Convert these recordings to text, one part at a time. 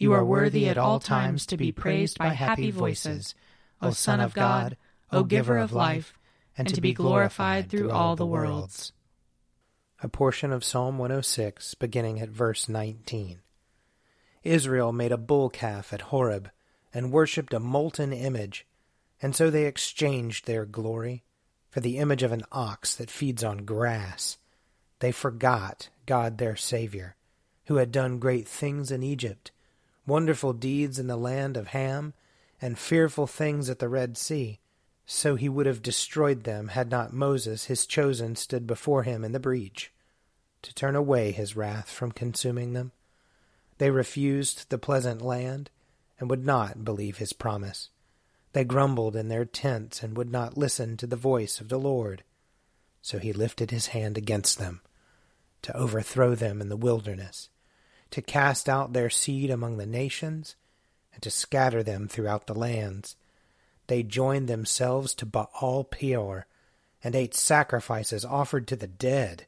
You are worthy at all times to be praised by happy voices, O Son of God, O Giver of life, and to be glorified through all the worlds. A portion of Psalm 106, beginning at verse 19. Israel made a bull calf at Horeb and worshipped a molten image, and so they exchanged their glory for the image of an ox that feeds on grass. They forgot God their Savior, who had done great things in Egypt wonderful deeds in the land of Ham, and fearful things at the Red Sea. So he would have destroyed them had not Moses, his chosen, stood before him in the breach, to turn away his wrath from consuming them. They refused the pleasant land, and would not believe his promise. They grumbled in their tents, and would not listen to the voice of the Lord. So he lifted his hand against them, to overthrow them in the wilderness to cast out their seed among the nations, and to scatter them throughout the lands. They joined themselves to Baal Peor, and ate sacrifices offered to the dead.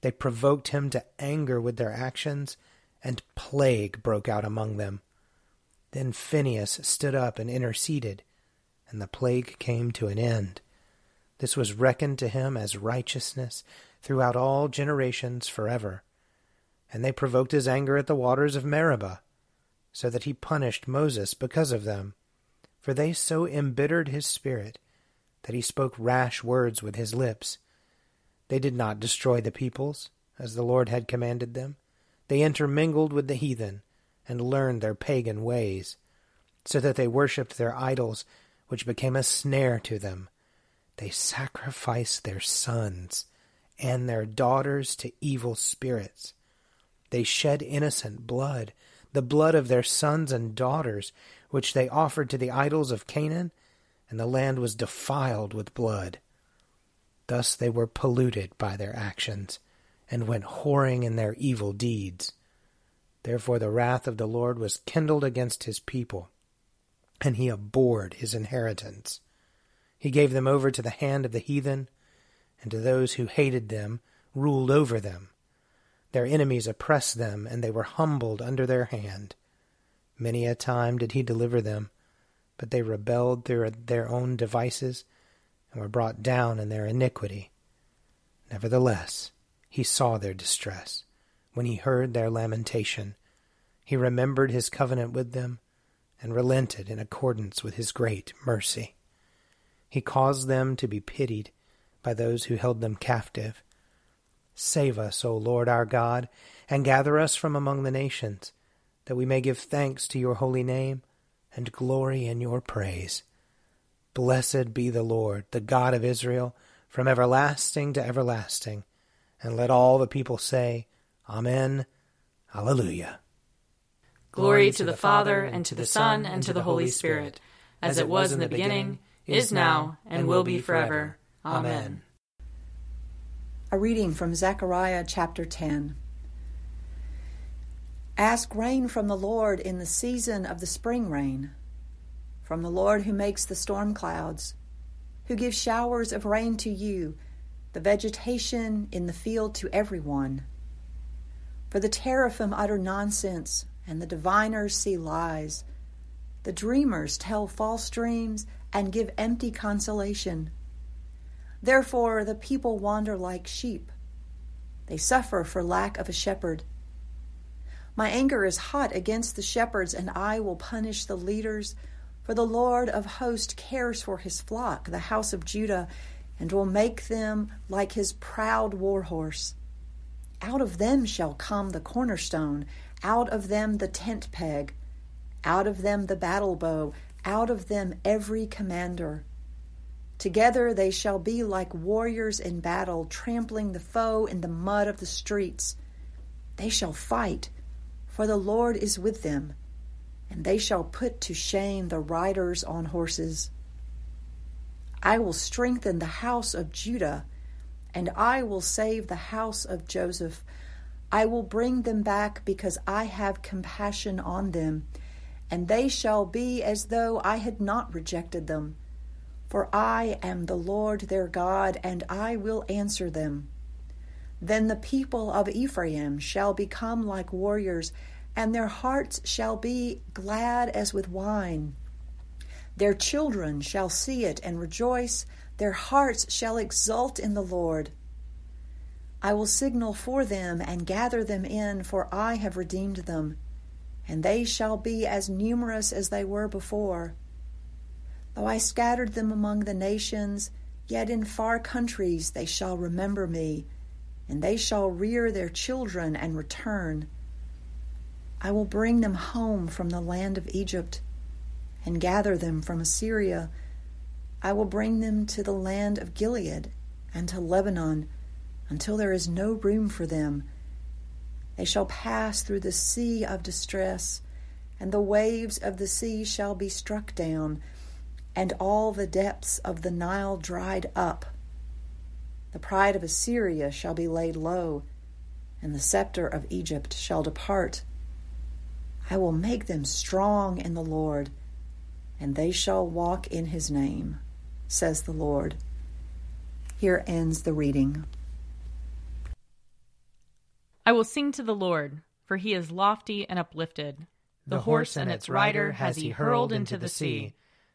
They provoked him to anger with their actions, and plague broke out among them. Then Phinehas stood up and interceded, and the plague came to an end. This was reckoned to him as righteousness throughout all generations forever and they provoked his anger at the waters of Meribah, so that he punished Moses because of them. For they so embittered his spirit that he spoke rash words with his lips. They did not destroy the peoples, as the Lord had commanded them. They intermingled with the heathen, and learned their pagan ways, so that they worshipped their idols, which became a snare to them. They sacrificed their sons and their daughters to evil spirits they shed innocent blood, the blood of their sons and daughters, which they offered to the idols of Canaan, and the land was defiled with blood. Thus they were polluted by their actions, and went whoring in their evil deeds. Therefore the wrath of the Lord was kindled against his people, and he abhorred his inheritance. He gave them over to the hand of the heathen, and to those who hated them ruled over them. Their enemies oppressed them, and they were humbled under their hand. Many a time did he deliver them, but they rebelled through their own devices and were brought down in their iniquity. Nevertheless, he saw their distress when he heard their lamentation. He remembered his covenant with them and relented in accordance with his great mercy. He caused them to be pitied by those who held them captive Save us, O Lord our God, and gather us from among the nations, that we may give thanks to your holy name and glory in your praise. Blessed be the Lord, the God of Israel, from everlasting to everlasting. And let all the people say, Amen. Alleluia. Glory to the Father, and to the Son, and to the Holy Spirit, as it was in the beginning, is now, and will be forever. Amen. A reading from Zechariah chapter 10. Ask rain from the Lord in the season of the spring rain, from the Lord who makes the storm clouds, who gives showers of rain to you, the vegetation in the field to everyone. For the teraphim utter nonsense, and the diviners see lies. The dreamers tell false dreams and give empty consolation. Therefore, the people wander like sheep. They suffer for lack of a shepherd. My anger is hot against the shepherds, and I will punish the leaders. For the Lord of hosts cares for his flock, the house of Judah, and will make them like his proud war horse. Out of them shall come the cornerstone, out of them the tent peg, out of them the battle bow, out of them every commander. Together they shall be like warriors in battle, trampling the foe in the mud of the streets. They shall fight, for the Lord is with them, and they shall put to shame the riders on horses. I will strengthen the house of Judah, and I will save the house of Joseph. I will bring them back because I have compassion on them and they shall be as though I had not rejected them. For I am the Lord their God, and I will answer them. Then the people of Ephraim shall become like warriors, and their hearts shall be glad as with wine. Their children shall see it and rejoice, their hearts shall exult in the Lord. I will signal for them and gather them in, for I have redeemed them and they shall be as numerous as they were before. Though I scattered them among the nations, yet in far countries they shall remember me, and they shall rear their children and return. I will bring them home from the land of Egypt, and gather them from Assyria. I will bring them to the land of Gilead and to Lebanon, until there is no room for them they shall pass through the sea of distress, and the waves of the sea shall be struck down, and all the depths of the Nile dried up. The pride of Assyria shall be laid low, and the scepter of Egypt shall depart. I will make them strong in the Lord, and they shall walk in his name, says the Lord. Here ends the reading. I will sing to the Lord, for he is lofty and uplifted. The, the horse and its rider has he hurled into the sea.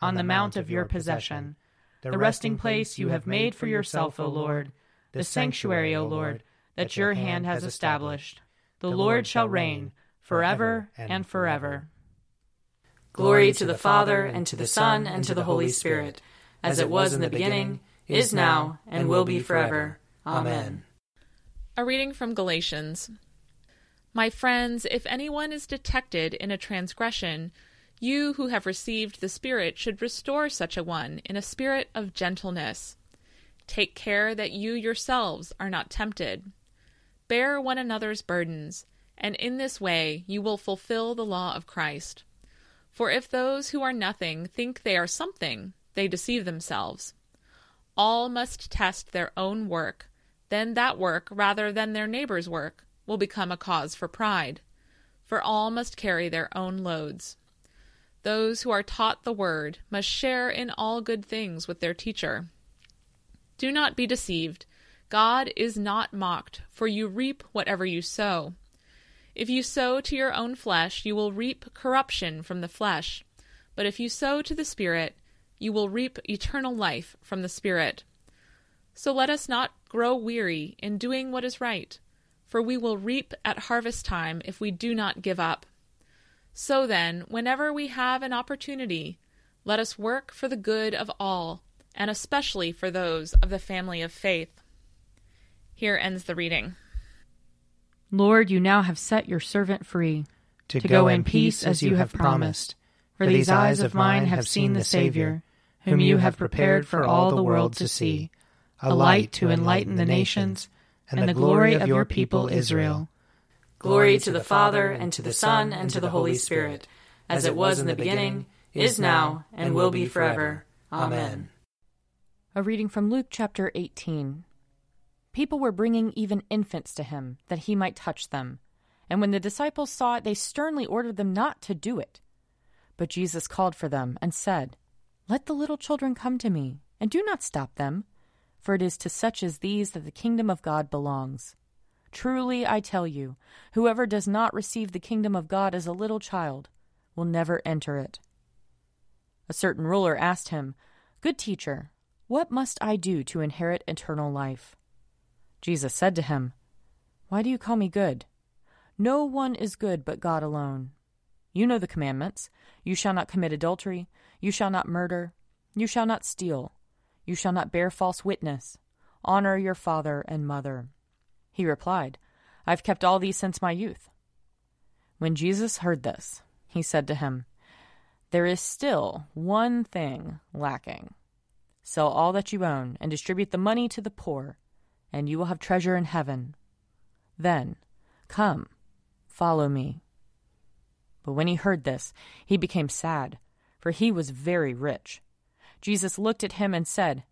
on the mount of your possession, the resting place you have made for yourself, O Lord, the sanctuary, O Lord, that your hand has established. The Lord shall reign forever and forever. Glory to the Father, and to the Son, and to the Holy Spirit, as it was in the beginning, is now, and will be forever. Amen. A reading from Galatians. My friends, if anyone is detected in a transgression, you who have received the Spirit should restore such a one in a spirit of gentleness. Take care that you yourselves are not tempted. Bear one another's burdens, and in this way you will fulfill the law of Christ. For if those who are nothing think they are something, they deceive themselves. All must test their own work then that work, rather than their neighbor's work, will become a cause for pride. For all must carry their own loads. Those who are taught the word must share in all good things with their teacher. Do not be deceived. God is not mocked, for you reap whatever you sow. If you sow to your own flesh, you will reap corruption from the flesh. But if you sow to the Spirit, you will reap eternal life from the Spirit. So let us not grow weary in doing what is right, for we will reap at harvest time if we do not give up. So then, whenever we have an opportunity, let us work for the good of all, and especially for those of the family of faith. Here ends the reading. Lord, you now have set your servant free to, to go in peace as you have promised. For these eyes of mine have seen the Savior, whom you have prepared for all the world to see, a light to enlighten the nations, and the glory of your people Israel. Glory to the Father, and to the Son, and to the Holy Spirit, as it was in the beginning, is now, and will be forever. Amen. A reading from Luke chapter 18. People were bringing even infants to him, that he might touch them. And when the disciples saw it, they sternly ordered them not to do it. But Jesus called for them and said, Let the little children come to me, and do not stop them, for it is to such as these that the kingdom of God belongs. Truly I tell you, whoever does not receive the kingdom of God as a little child will never enter it. A certain ruler asked him, Good teacher, what must I do to inherit eternal life? Jesus said to him, Why do you call me good? No one is good but God alone. You know the commandments You shall not commit adultery, you shall not murder, you shall not steal, you shall not bear false witness, honor your father and mother. He replied, I've kept all these since my youth. When Jesus heard this, he said to him, There is still one thing lacking. Sell all that you own and distribute the money to the poor and you will have treasure in heaven. Then, come, follow me. But when he heard this, he became sad, for he was very rich. Jesus looked at him and said,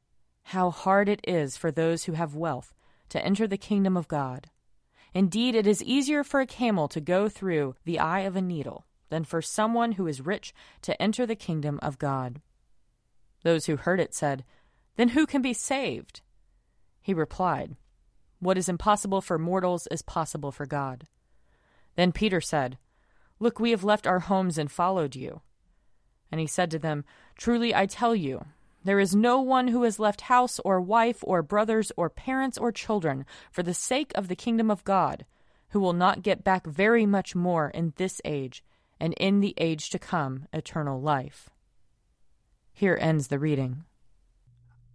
How hard it is for those who have wealth to enter the kingdom of God. Indeed, it is easier for a camel to go through the eye of a needle than for someone who is rich to enter the kingdom of God. Those who heard it said, Then who can be saved? He replied, What is impossible for mortals is possible for God. Then Peter said, Look, we have left our homes and followed you. And he said to them, Truly I tell you, there is no one who has left house or wife or brothers or parents or children for the sake of the kingdom of God, who will not get back very much more in this age, and in the age to come eternal life. Here ends the reading.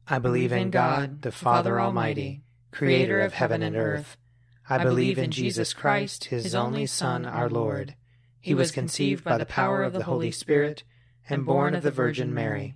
I believe in God, the Father Almighty, creator of heaven and earth. I believe in Jesus Christ, his only Son, our Lord. He was conceived by the power of the Holy Spirit and born of the Virgin Mary.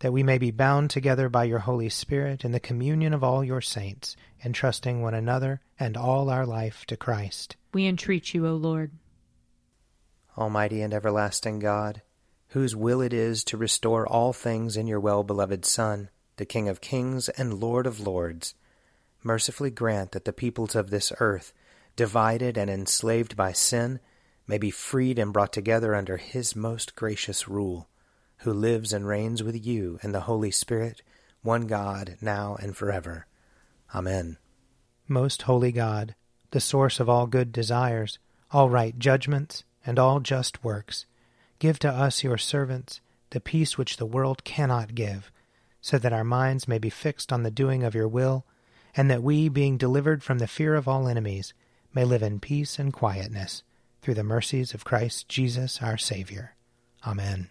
That we may be bound together by your Holy Spirit in the communion of all your saints, entrusting one another and all our life to Christ. We entreat you, O Lord. Almighty and everlasting God, whose will it is to restore all things in your well beloved Son, the King of kings and Lord of lords, mercifully grant that the peoples of this earth, divided and enslaved by sin, may be freed and brought together under his most gracious rule, who lives and reigns with you and the Holy Spirit, one God, now and forever. Amen. Most holy God, the source of all good desires, all right judgments, and all just works, give to us, your servants, the peace which the world cannot give, so that our minds may be fixed on the doing of your will, and that we, being delivered from the fear of all enemies, may live in peace and quietness, through the mercies of Christ Jesus our Saviour. Amen.